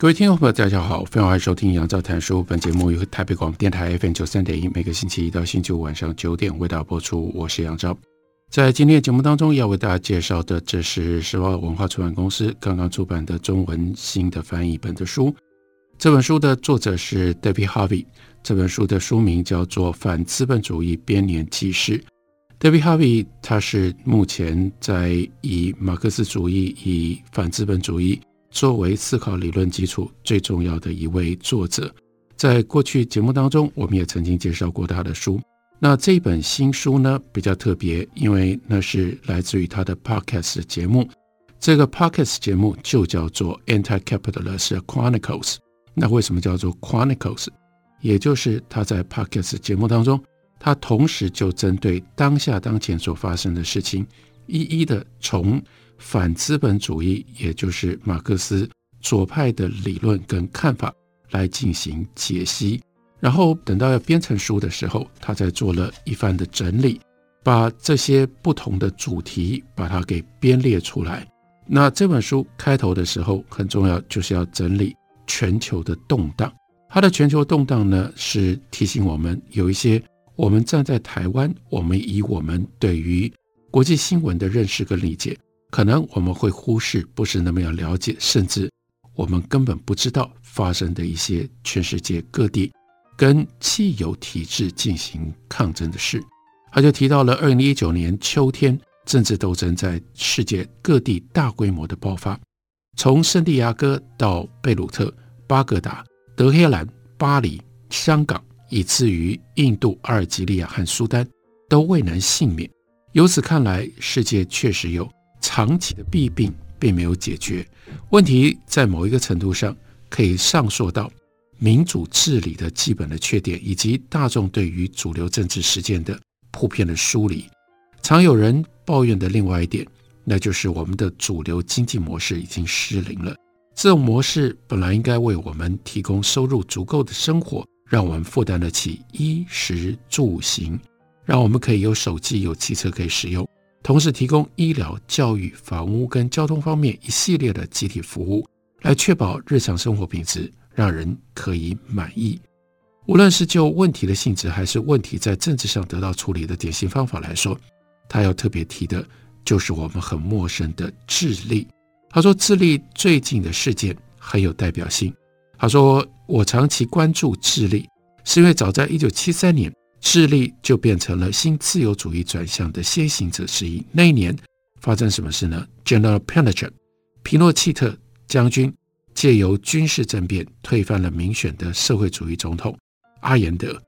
各位听众朋友，大家好，非常欢迎收听杨照谈书。本节目由台北广播电台 FM 九三点一，每个星期一到星期五晚上九点为大家播出。我是杨照，在今天的节目当中要为大家介绍的，这是时报文化出版公司刚刚出版的中文新的翻译本的书。这本书的作者是 David Harvey，这本书的书名叫做《反资本主义编年纪事》。David Harvey 他是目前在以马克思主义、以反资本主义。作为思考理论基础最重要的一位作者，在过去节目当中，我们也曾经介绍过他的书。那这本新书呢，比较特别，因为那是来自于他的 Podcast 节目。这个 Podcast 节目就叫做 Anti-Capitalist Chronicles。那为什么叫做 Chronicles？也就是他在 Podcast 节目当中，他同时就针对当下当前所发生的事情，一一的从。反资本主义，也就是马克思左派的理论跟看法来进行解析，然后等到要编成书的时候，他才做了一番的整理，把这些不同的主题把它给编列出来。那这本书开头的时候很重要，就是要整理全球的动荡。它的全球动荡呢，是提醒我们有一些我们站在台湾，我们以我们对于国际新闻的认识跟理解。可能我们会忽视，不是那么要了解，甚至我们根本不知道发生的一些全世界各地跟既有体制进行抗争的事。他就提到了二零一九年秋天，政治斗争在世界各地大规模的爆发，从圣地亚哥到贝鲁特、巴格达、德黑兰、巴黎、香港，以至于印度、阿尔及利亚和苏丹，都未能幸免。由此看来，世界确实有。长期的弊病并没有解决，问题在某一个程度上可以上溯到民主治理的基本的缺点，以及大众对于主流政治实践的普遍的疏离。常有人抱怨的另外一点，那就是我们的主流经济模式已经失灵了。这种模式本来应该为我们提供收入足够的生活，让我们负担得起衣食住行，让我们可以有手机、有汽车可以使用。同时提供医疗、教育、房屋跟交通方面一系列的集体服务，来确保日常生活品质让人可以满意。无论是就问题的性质，还是问题在政治上得到处理的典型方法来说，他要特别提的就是我们很陌生的智利。他说，智利最近的事件很有代表性。他说，我长期关注智利，是因为早在一九七三年。智利就变成了新自由主义转向的先行者之一。那一年发生什么事呢？General Pinochet，皮诺契特将军借由军事政变推翻了民选的社会主义总统阿延德。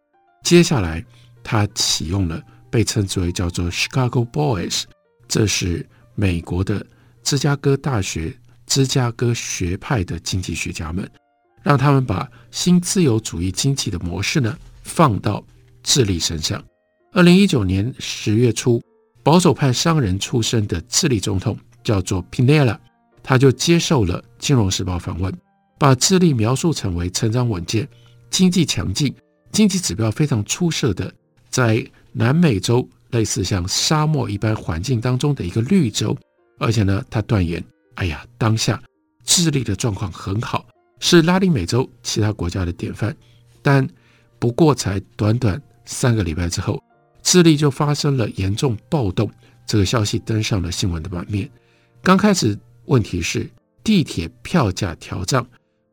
接下来，他启用了被称之为叫做 Chicago Boys，这是美国的芝加哥大学芝加哥学派的经济学家们，让他们把新自由主义经济的模式呢放到。智利身上，二零一九年十月初，保守派商人出身的智利总统叫做 Pinella，他就接受了《金融时报》访问，把智利描述成为成长稳健、经济强劲、经济指标非常出色的，在南美洲类似像沙漠一般环境当中的一个绿洲，而且呢，他断言：哎呀，当下智利的状况很好，是拉丁美洲其他国家的典范，但不过才短短。三个礼拜之后，智利就发生了严重暴动，这个消息登上了新闻的版面。刚开始问题是地铁票价调涨，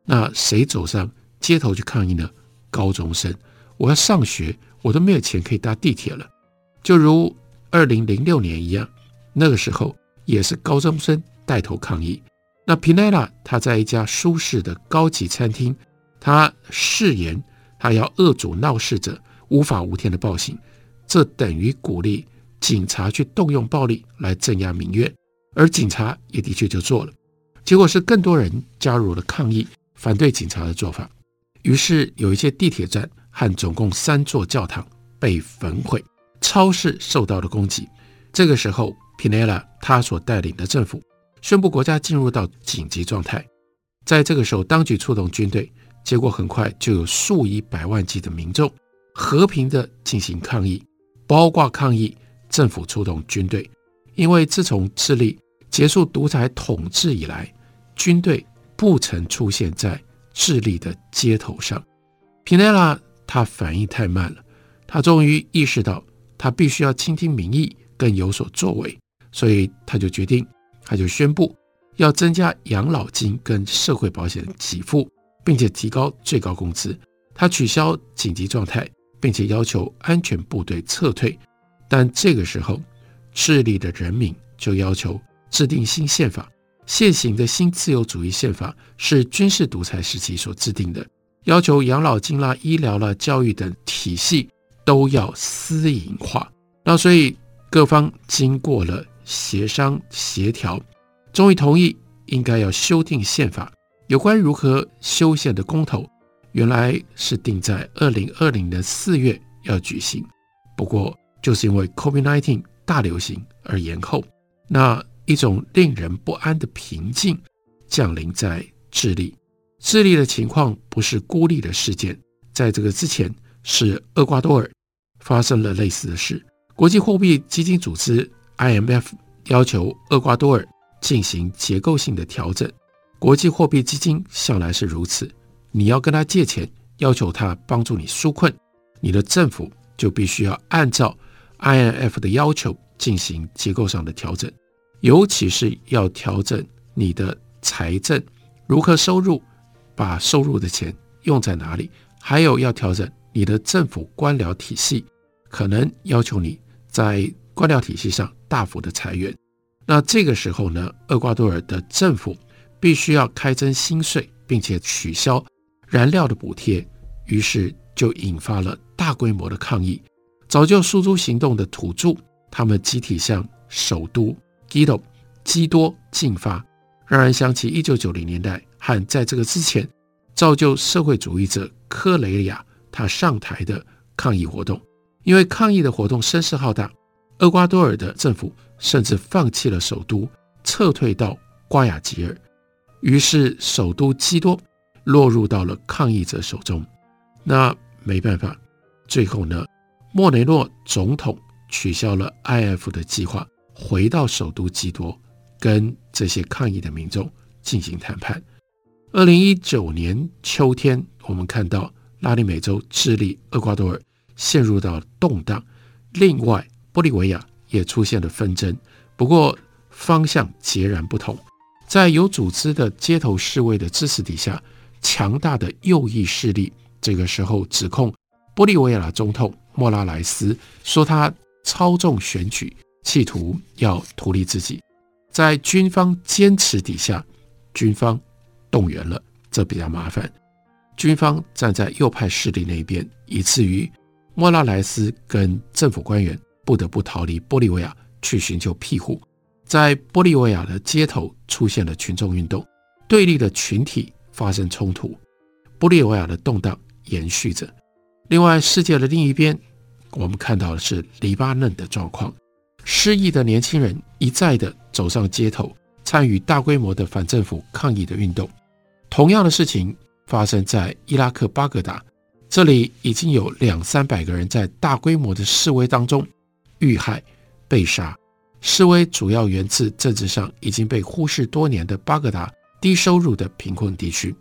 那谁走上街头去抗议呢？高中生，我要上学，我都没有钱可以搭地铁了。就如二零零六年一样，那个时候也是高中生带头抗议。那皮奈拉他在一家舒适的高级餐厅，他誓言他要遏阻闹事者。无法无天的暴行，这等于鼓励警察去动用暴力来镇压民怨。而警察也的确就做了。结果是更多人加入了抗议，反对警察的做法。于是有一些地铁站和总共三座教堂被焚毁，超市受到了攻击。这个时候，Pinella 他所带领的政府宣布国家进入到紧急状态。在这个时候，当局出动军队，结果很快就有数以百万计的民众和平地进行抗议，包括抗议政府出动军队，因为自从智利结束独裁统治以来，军队不曾出现在智利的街头上。皮内拉他反应太慢了，他终于意识到他必须要倾听民意，更有所作为，所以他就决定，他就宣布要增加养老金跟社会保险的给付，并且提高最高工资。他取消紧急状态，并且要求安全部队撤退。但这个时候，智利的人民就要求制定新宪法。现行的新自由主义宪法是军事独裁时期所制定的，要求养老金啦、医疗啦、教育等体系都要私营化。那所以各方经过了协商协调，终于同意应该要修订宪法。有关如何修宪的公投，原来是定在二零二零年四月要举行，不过就是因为 COVID-19 大流行而延后。那。一种令人不安的平静降临在智利。智利的情况不是孤立的事件，在这个之前是厄瓜多尔发生了类似的事。国际货币基金组织 IMF 要求厄瓜多尔进行结构性的调整。国际货币基金向来是如此，你要跟他借钱，要求他帮助你纾困，你的政府就必须要按照 IMF 的要求进行结构上的调整。尤其是要调整你的财政如何收入，把收入的钱用在哪里，还有要调整你的政府官僚体系，可能要求你在官僚体系上大幅的裁员。那这个时候呢，厄瓜多尔的政府必须要开征新税，并且取消燃料的补贴，于是就引发了大规模的抗议。早就诉诸行动的土著，他们集体向首都。基多，基多进发，让人想起一九九零年代和在这个之前造就社会主义者科雷亚他上台的抗议活动。因为抗议的活动声势浩大，厄瓜多尔的政府甚至放弃了首都，撤退到瓜亚吉尔，于是首都基多落入到了抗议者手中。那没办法，最后呢，莫雷诺总统取消了 IF 的计划。回到首都基多，跟这些抗议的民众进行谈判。二零一九年秋天，我们看到拉丁美洲智利、厄瓜多尔陷入到动荡，另外玻利维亚也出现了纷争，不过方向截然不同。在有组织的街头示威的支持底下，强大的右翼势力这个时候指控玻利维亚总统莫拉莱斯说他操纵选举。企图要图利自己，在军方坚持底下，军方动员了，这比较麻烦。军方站在右派势力那边，以至于莫拉莱斯跟政府官员不得不逃离玻利维亚去寻求庇护。在玻利维亚的街头出现了群众运动，对立的群体发生冲突，玻利维亚的动荡延续着。另外，世界的另一边，我们看到的是黎巴嫩的状况。失意的年轻人一再的走上街头，参与大规模的反政府抗议的运动。同样的事情发生在伊拉克巴格达，这里已经有两三百个人在大规模的示威当中遇害被杀。示威主要源自政治上已经被忽视多年的巴格达低收入的贫困地区。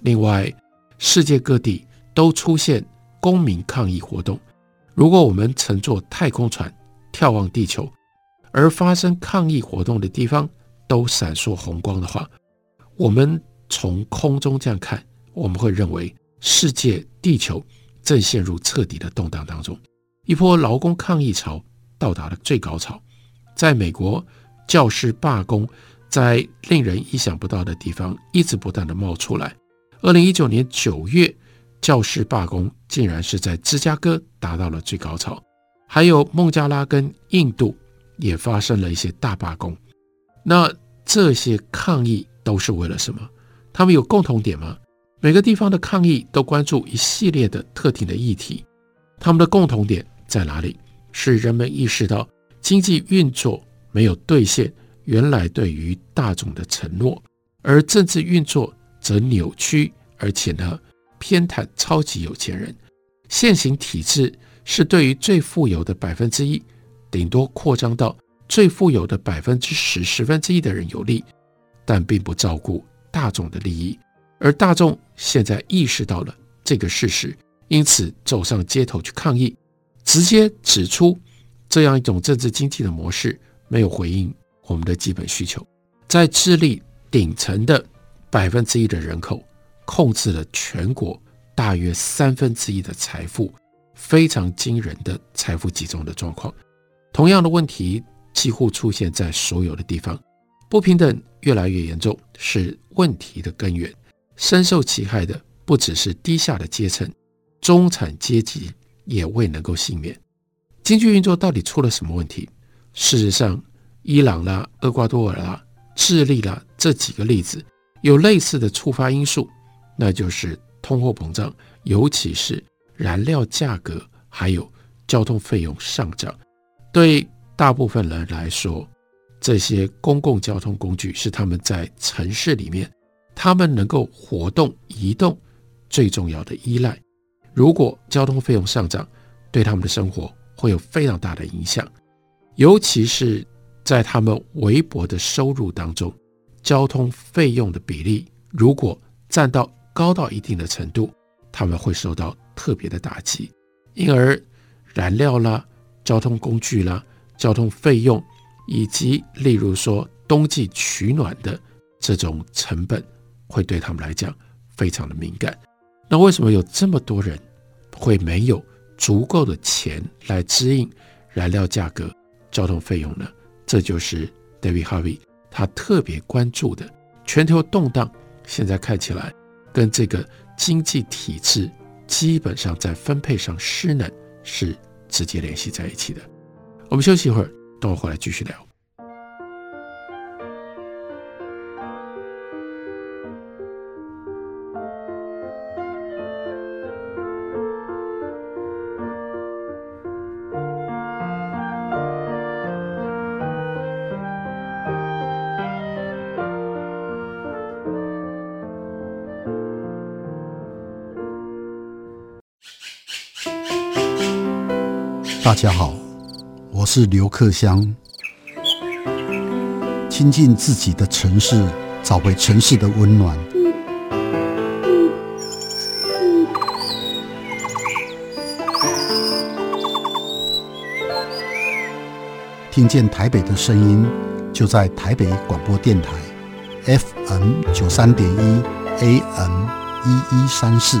另外，世界各地都出现公民抗议活动。如果我们乘坐太空船，眺望地球，而发生抗议活动的地方都闪烁红光的话，我们从空中这样看，我们会认为世界地球正陷入彻底的动荡当中。一波劳工抗议潮到达了最高潮，在美国，教师罢工在令人意想不到的地方一直不断的冒出来。二零一九年九月，教师罢工竟然是在芝加哥达到了最高潮。还有孟加拉跟印度也发生了一些大罢工，那这些抗议都是为了什么？他们有共同点吗？每个地方的抗议都关注一系列的特定的议题，他们的共同点在哪里？是人们意识到经济运作没有兑现原来对于大众的承诺，而政治运作则扭曲，而且呢偏袒超级有钱人。现行体制是对于最富有的百分之一，顶多扩张到最富有的百分之十、十分之一的人有利，但并不照顾大众的利益。而大众现在意识到了这个事实，因此走上街头去抗议，直接指出这样一种政治经济的模式没有回应我们的基本需求。在智利顶层的百分之一的人口，控制了全国大约三分之一的财富，非常惊人的财富集中的状况。同样的问题几乎出现在所有的地方，不平等越来越严重，是问题的根源。深受其害的不只是低下的阶层，中产阶级也未能够幸免。经济运作到底出了什么问题？事实上，伊朗啦、厄瓜多尔啦、智利啦这几个例子有类似的触发因素，那就是通货膨胀，尤其是燃料价格还有交通费用上涨。对大部分人来说，这些公共交通工具是他们在城市里面。他们能够活动、移动最重要的依赖。如果交通费用上涨，对他们的生活会有非常大的影响，尤其是在他们微薄的收入当中，交通费用的比例如果占到高到一定的程度，他们会受到特别的打击。因而，燃料啦、交通工具啦、交通费用，以及例如说冬季取暖的这种成本。会对他们来讲非常的敏感。那为什么有这么多人会没有足够的钱来支应燃料价格、交通费用呢？这就是 David Harvey 他特别关注的全球动荡。现在看起来跟这个经济体制基本上在分配上失能是直接联系在一起的。我们休息一会儿，等我回来继续聊。家好，我是刘克襄。亲近自己的城市，找回城市的温暖。听见台北的声音，就在台北广播电台 FM 九三点一 AM 一一三四。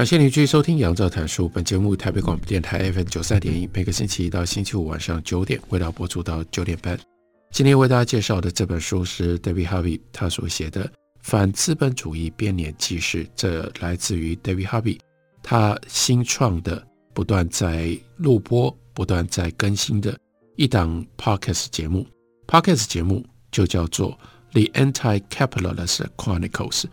感谢您继续收听《杨照谈书》。本节目台北广播电台 FM 九三点一，每个星期一到星期五晚上九点，为大家播出到九点半。今天为大家介绍的这本书是 David Harvey 他所写的《反资本主义编年纪事》，这来自于 David Harvey 他新创的、不断在录播、不断在更新的一档 Podcast 节目。Podcast 节目就叫做《The Anti-Capitalist Chronicles》。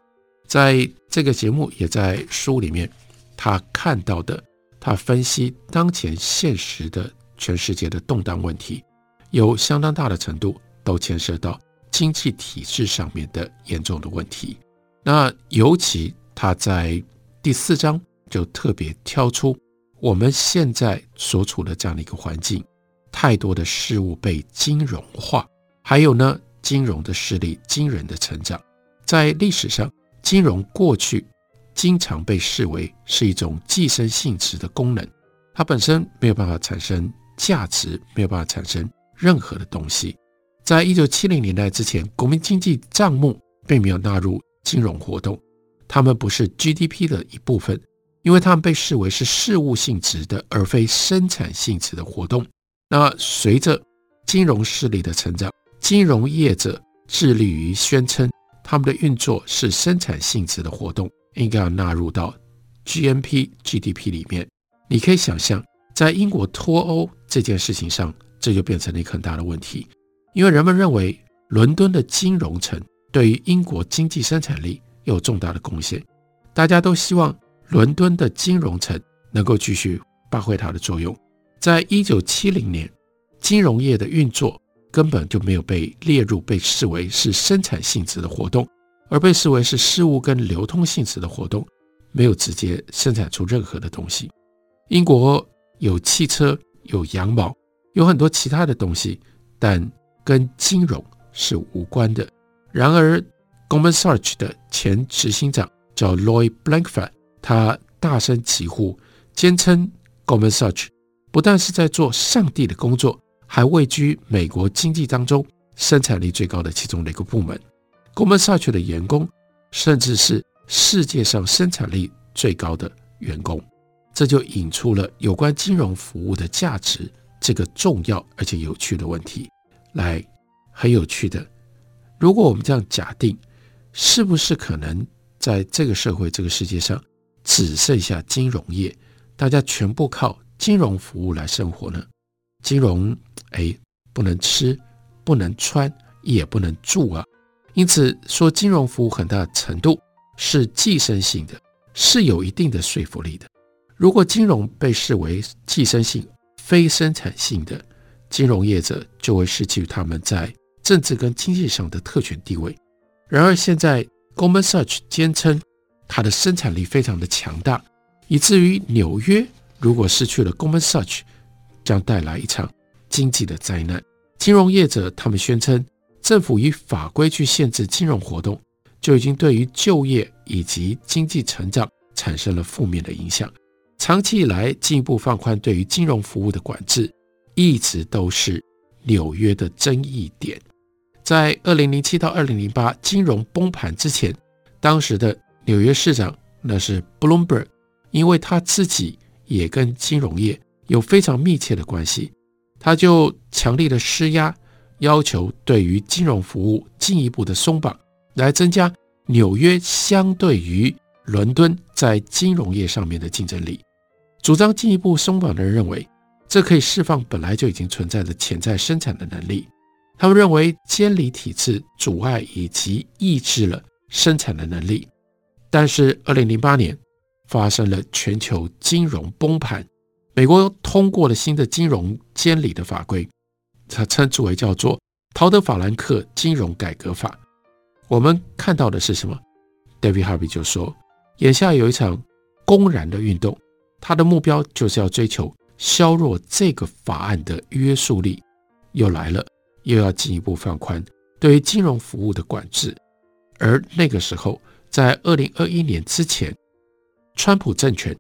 在这个节目，也在书里面，他看到的，他分析当前现实的全世界的动荡问题，有相当大的程度都牵涉到经济体制上面的严重的问题。那尤其他在第四章就特别挑出我们现在所处的这样的一个环境，太多的事物被金融化，还有呢，金融的势力惊人的成长。在历史上，金融过去经常被视为是一种寄生性质的功能，它本身没有办法产生价值，没有办法产生任何的东西。在一九七零年代之前，国民经济账目并没有纳入金融活动，他们不是 GDP 的一部分，因为他们被视为是事务性质的，而非生产性质的活动。那随着金融势力的成长，金融业者致力于宣称他们的运作是生产性质的活动，应该要纳入到 GNP GDP 里面。你可以想象，在英国脱欧这件事情上，这就变成了一个很大的问题。因为人们认为伦敦的金融城对于英国经济生产力有重大的贡献，大家都希望伦敦的金融城能够继续发挥它的作用。在一九七零年，金融业的运作根本就没有被列入被视为是生产性质的活动，而被视为是事务跟流通性质的活动，没有直接生产出任何的东西。英国有汽车，有羊毛，有很多其他的东西，但跟金融是无关的。然而 g o m a n s a r c h 的前执行长叫 Lloyd Blankfein，他大声疾呼，坚称 g o m a n s a r c h 不但是在做上帝的工作，还位居美国经济当中生产力最高的其中的一个部门。Goldman Sachs 的员工甚至是世界上生产力最高的员工，这就引出了有关金融服务的价值这个重要而且有趣的问题。来，很有趣的。如果我们这样假定，是不是可能在这个社会、这个世界上，只剩下金融业，大家全部靠金融服务来生活呢？金融，哎，不能吃，不能穿，也不能住啊。因此，说金融服务很大程度是寄生性的，是有一定的说服力的。如果金融被视为寄生性、非生产性的，金融业者就会失去他们在政治跟经济上的特权地位。然而，现在 Goldman Sachs 坚称它的生产力非常的强大，以至于纽约如果失去了 Goldman Sachs，将带来一场经济的灾难。金融业者他们宣称，政府以法规去限制金融活动，就已经对于就业以及经济成长产生了负面的影响。长期以来，进一步放宽对于金融服务的管制。一直都是纽约的争议点。在二零零七到二零零八金融崩盘之前，当时的纽约市长那是 Bloomberg，因为他自己也跟金融业有非常密切的关系，他就强力的施压，要求对于金融服务进一步的松绑，来增加纽约相对于伦敦在金融业上面的竞争力。主张进一步松绑的人认为，这可以释放本来就已经存在的潜在生产的能力。他们认为监理体制阻碍以及抑制了生产的能力。但是，二零零八年发生了全球金融崩盘，美国通过了新的金融监理的法规，它称之为叫做陶德法兰克金融改革法。我们看到的是什么？David Harvey 就说，眼下有一场公然的运动，它的目标就是要追求。削弱这个法案的约束力，又来了，又要进一步放宽对于金融服务的管制。而那个时候，在二零二一年之前，川普政权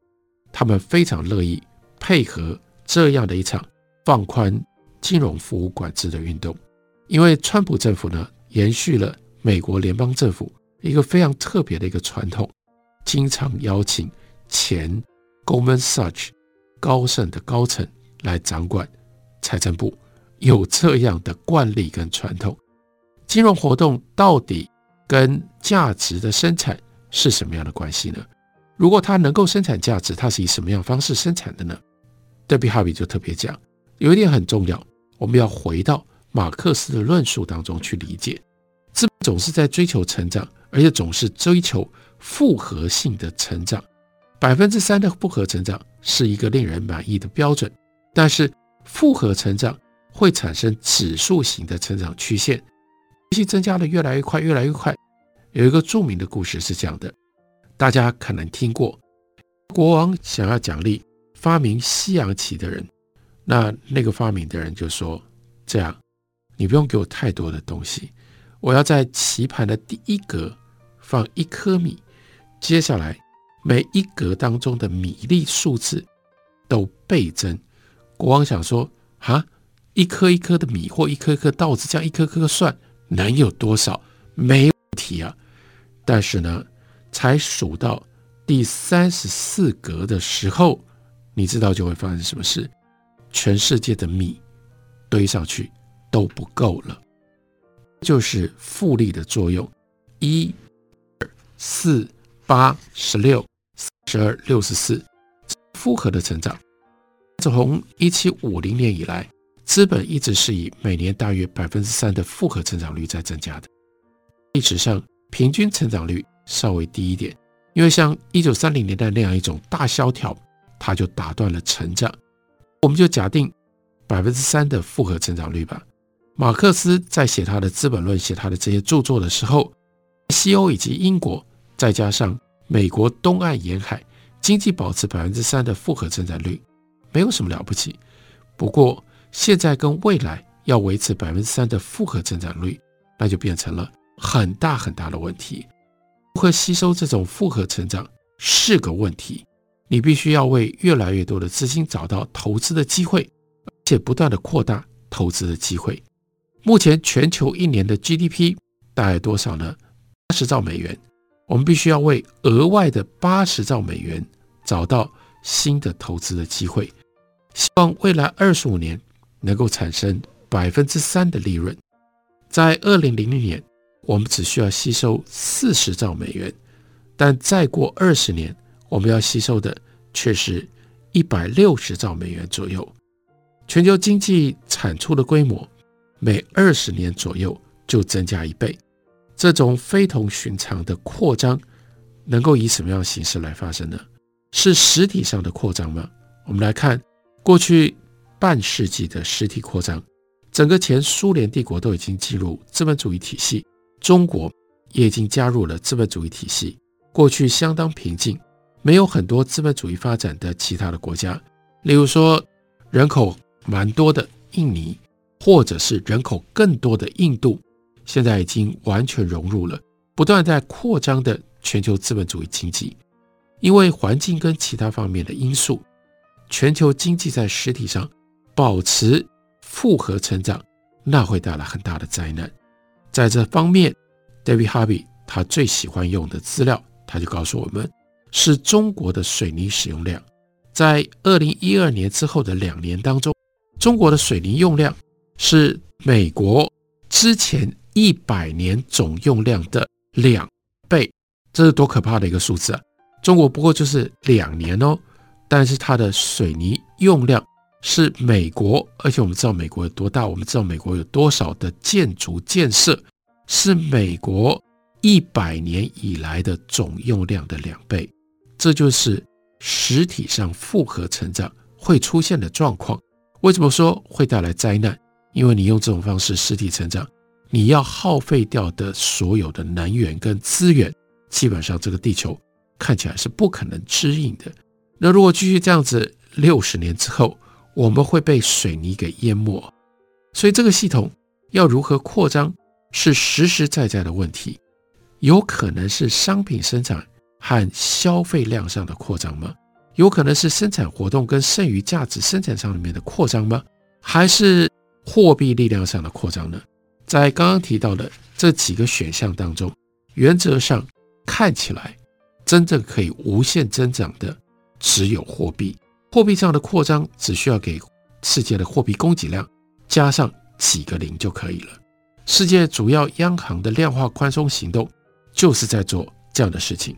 他们非常乐意配合这样的一场放宽金融服务管制的运动，因为川普政府呢，延续了美国联邦政府一个非常特别的一个传统，经常邀请前 Goldman Sachs 高盛的高层来掌管财政部，有这样的惯例跟传统。金融活动到底跟价值的生产是什么样的关系呢？如果它能够生产价值，它是以什么样方式生产的呢？Debbie Harvey 就特别讲，有一点很重要，我们要回到马克思的论述当中去理解。资本总是在追求成长，而且总是追求复合性的成长。百分之三的复合成长是一个令人满意的标准，但是复合成长会产生指数型的成长曲线，利息增加的越来越快，越来越快，有一个著名的故事是这样的，大家可能听过，国王想要奖励发明西洋棋的人，那那个发明的人就说：“这样，你不用给我太多的东西，我要在棋盘的第一格放一颗米，接下来每一格当中的米粒数字都倍增。”国王想说：“啊，一颗一颗的米或一颗一颗稻子，这样一颗颗算，能有多少？没问题啊。”但是呢，才数到第三十四格的时候，你知道就会发生什么事？全世界的米堆上去都不够了，就是复利的作用。一、二、四、八、十六、十二、六十四，复合的成长。自从一七五零年以来，资本一直是以每年大约百分之三的复合成长率在增加的。历史上平均成长率稍微低一点，因为像一九三零年代那样一种大萧条，它就打断了成长。我们就假定百分之三的复合成长率吧。马克思在写他的《资本论》、写他的这些著作的时候，西欧以及英国，再加上美国东岸沿海经济保持百分之三的复合增长率。没有什么了不起，不过现在跟未来要维持百分之三的复合增长率，那就变成了很大很大的问题。如何吸收这种复合成长是个问题，你必须要为越来越多的资金找到投资的机会，而且不断的扩大投资的机会。目前全球一年的 GDP 大概多少呢？八十兆美元。我们必须要为额外的八十兆美元找到新的投资的机会。希望未来二十五年能够产生百分之三的利润。在二零零零年，我们只需要吸收四十兆美元，但再过二十年，我们要吸收的却是一百六十兆美元左右。全球经济产出的规模每二十年左右就增加一倍。这种非同寻常的扩张，能够以什么样的形式来发生呢？是实体上的扩张吗？我们来看。过去半世纪的实体扩张，整个前苏联帝国都已经进入资本主义体系，中国也已经加入了资本主义体系。过去相当平静，没有很多资本主义发展的其他的国家，例如说人口蛮多的印尼，或者是人口更多的印度，现在已经完全融入了不断在扩张的全球资本主义经济，因为环境跟其他方面的因素。全球经济在实体上保持复合成长，那会带来很大的灾难。在这方面，David Harvey 他最喜欢用的资料，他就告诉我们，是中国的水泥使用量，在二零一二年之后的两年当中，中国的水泥用量是美国之前一百年总用量的两倍，这是多可怕的一个数字啊！中国不过就是两年哦。但是它的水泥用量是美国，而且我们知道美国有多大，我们知道美国有多少的建筑建设，是美国一百年以来的总用量的两倍。这就是实体上复合成长会出现的状况。为什么说会带来灾难？因为你用这种方式实体成长，你要耗费掉的所有的能源跟资源，基本上这个地球看起来是不可能支应的。那如果继续这样子，六十年之后，我们会被水泥给淹没。所以这个系统要如何扩张，是实实在在的问题。有可能是商品生产和消费量上的扩张吗？有可能是生产活动跟剩余价值生产上里面的扩张吗？还是货币力量上的扩张呢？在刚刚提到的这几个选项当中，原则上看起来真正可以无限增长的。只有货币，货币上的扩张只需要给世界的货币供给量加上几个零就可以了。世界主要央行的量化宽松行动就是在做这样的事情。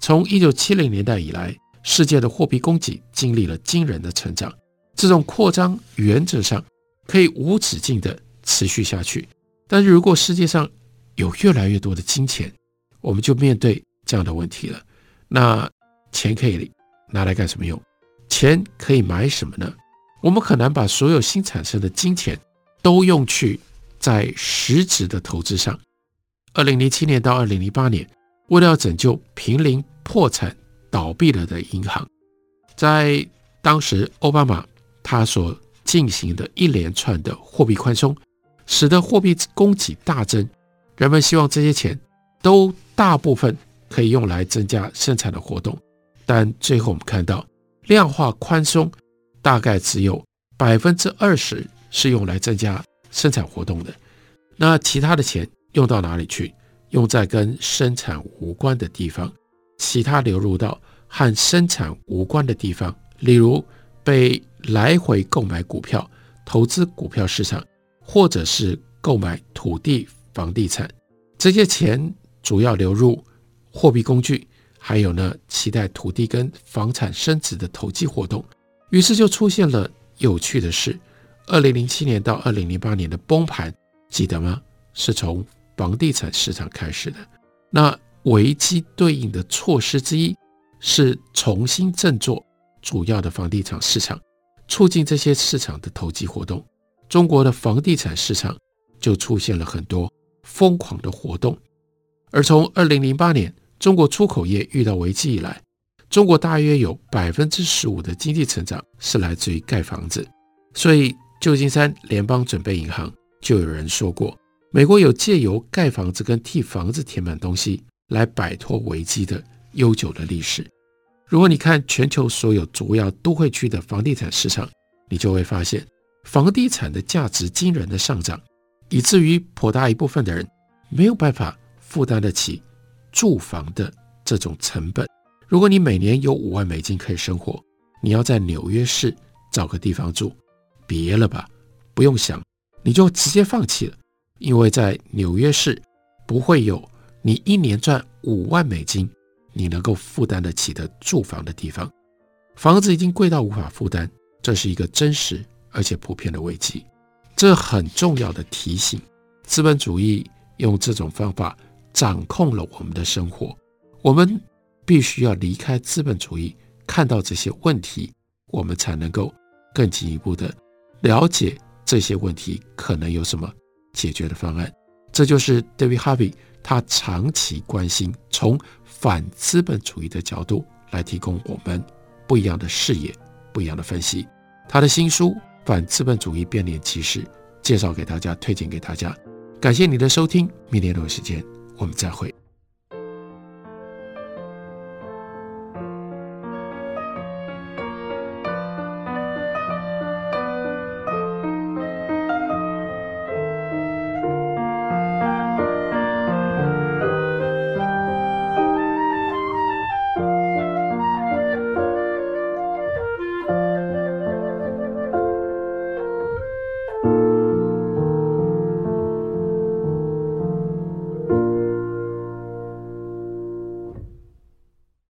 从一九七零年代以来，世界的货币供给经历了惊人的成长。这种扩张原则上可以无止境地持续下去。但是如果世界上有越来越多的金钱，我们就面对这样的问题了。那钱可以。拿来干什么用？钱可以买什么呢？我们很难把所有新产生的金钱都用去在实质的投资上，二零零七年到二零零八年，为了要拯救濒临破产倒闭了的银行，在当时奥巴马他所进行的一连串的货币宽松，使得货币供给大增。人们希望这些钱都大部分可以用来增加生产的活动，但最后我们看到量化宽松大概只有百分之二十是用来增加生产活动的，那其他的钱用到哪里去？用在跟生产无关的地方，其他流入到和生产无关的地方，例如被来回购买股票、投资股票市场，或者是购买土地。房地产这些钱主要流入货币工具，还有呢，期待土地跟房产升值的投机活动，于是就出现了有趣的事：二零零七年到二零零八年的崩盘，记得吗？是从房地产市场开始的。那危机对应的措施之一是重新振作主要的房地产市场，促进这些市场的投机活动。中国的房地产市场就出现了很多。疯狂的活动，而从二零零八年中国出口业遇到危机以来，中国大约有百分之十五的经济成长是来自于盖房子。所以，旧金山联邦准备银行就有人说过，美国有借由盖房子跟替房子填满东西来摆脱危机的悠久的历史。如果你看全球所有主要都会区的房地产市场，你就会发现房地产的价值惊人的上涨。以至于颇大一部分的人没有办法负担得起住房的这种成本。如果你每年有五万美金可以生活，你要在纽约市找个地方住，别了吧，不用想，你就直接放弃了，因为在纽约市不会有你一年赚五万美金你能够负担得起的住房的地方。房子已经贵到无法负担，这是一个真实而且普遍的危机。这很重要的提醒：资本主义用这种方法掌控了我们的生活。我们必须要离开资本主义，看到这些问题，我们才能够更进一步的了解这些问题可能有什么解决的方案。这就是 David Harvey 他长期关心，从反资本主义的角度来提供我们不一样的视野、不一样的分析。他的新书。反资本主义变脸骑士，介绍给大家，推荐给大家。感谢你的收听，明天同一时间我们再会。